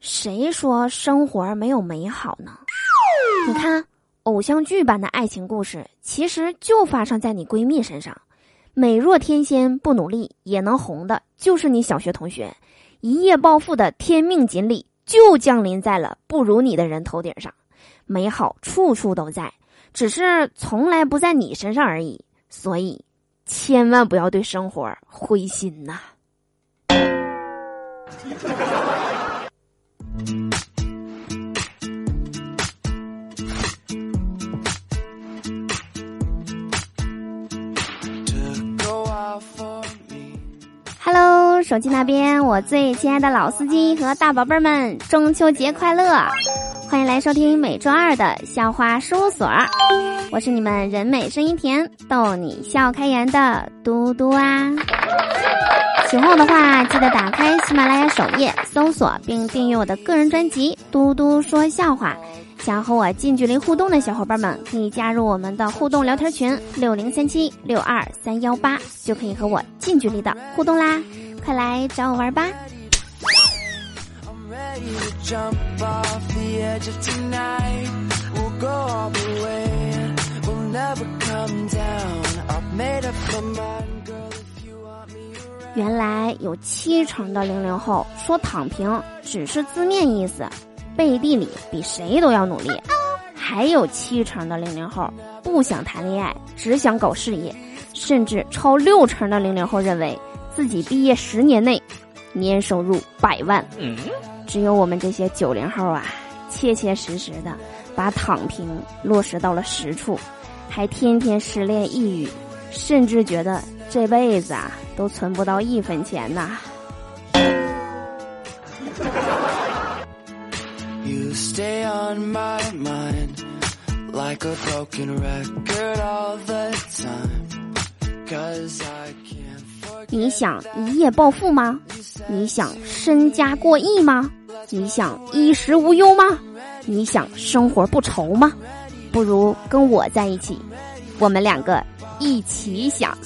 谁说生活没有美好呢？你看，偶像剧般的爱情故事，其实就发生在你闺蜜身上。美若天仙，不努力也能红的，就是你小学同学。一夜暴富的天命锦鲤，就降临在了不如你的人头顶上。美好处处都在，只是从来不在你身上而已。所以，千万不要对生活灰心呐。手机那边，我最亲爱的老司机和大宝贝儿们，中秋节快乐！欢迎来收听每周二的笑话事务所，我是你们人美声音甜、逗你笑开颜的嘟嘟啊。喜欢我的话，记得打开喜马拉雅首页搜索并订阅我的个人专辑《嘟嘟说笑话》。想和我近距离互动的小伙伴们，可以加入我们的互动聊天群六零三七六二三幺八，就可以和我近距离的互动啦！快来找我玩吧！原来有七成的零零后说躺平只是字面意思。背地里比谁都要努力，还有七成的零零后不想谈恋爱，只想搞事业，甚至超六成的零零后认为自己毕业十年内年收入百万。只有我们这些九零后啊，切切实实的把躺平落实到了实处，还天天失恋抑郁，甚至觉得这辈子啊都存不到一分钱呐。stay on my mind like a broken record all the time cause i can't 你想一夜暴富吗？你想身家过亿吗？你想衣食无忧吗？你想生活不愁吗？不如跟我在一起我们两个一起想。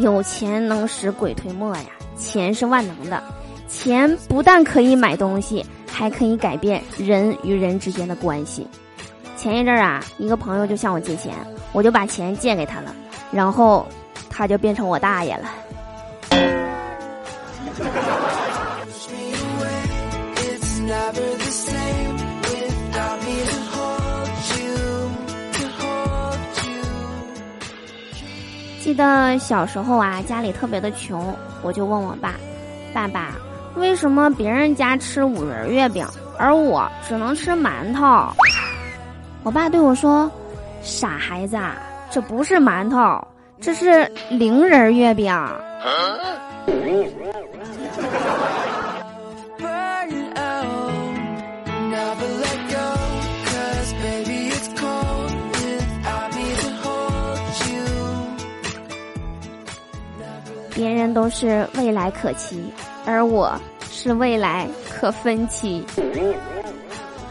有钱能使鬼推磨呀钱是万能的钱不但可以买东西还可以改变人与人之间的关系。前一阵儿啊一个朋友就向我借钱我就把钱借给他了然后他就变成我大爷了。记得小时候啊，家里特别的穷，我就问我爸：“爸爸，为什么别人家吃五仁月饼，而我只能吃馒头？”我爸对我说：“傻孩子，这不是馒头，这是零仁月饼。”别人都是未来可期，而我是未来可分期。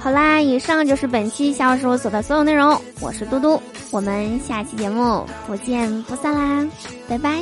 好啦，以上就是本期小事务所的所有内容。我是嘟嘟，我们下期节目不见不散啦，拜拜。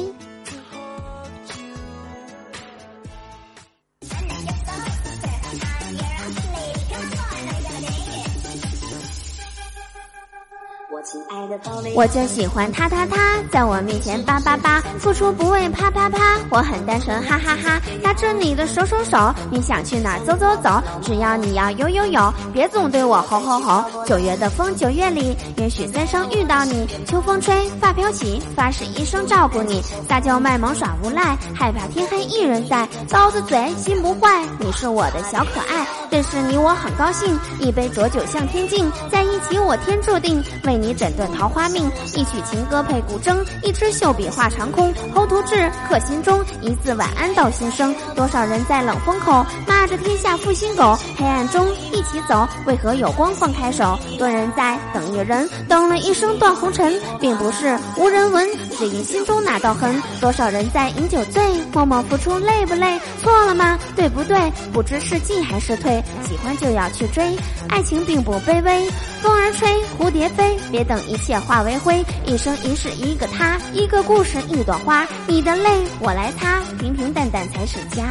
我就喜欢他他他，在我面前叭叭叭，付出不为啪啪啪，我很单纯哈哈哈，拉着你的手手手，你想去哪走走走，只要你要有有有，别总对我吼吼吼。九月的风，九月里，也许三生遇到你，秋风吹，发飘起，发誓一生照顾你，撒娇卖萌耍无赖，害怕天黑一人在，刀子嘴心不坏，你是我的小可爱，认识你我很高兴，一杯浊酒向天敬，在一起我天注定，为你整顿。桃花命，一曲情歌配古筝，一支绣笔画长空。侯图志刻心中，一字晚安到心声。多少人在冷风口骂着天下负心狗，黑暗中一起走，为何有光放开手？多人在等一人，等了一生断红尘，并不是无人闻。只因心中那道痕。多少人在饮酒醉，默默付出累不累？错了吗？对不对？不知是进还是退，喜欢就要去追，爱情并不卑微。风儿吹，蝴蝶飞，别等一一切化为灰。一生一世一个他，一个故事一朵花。你的泪我来擦，平平淡淡才是家。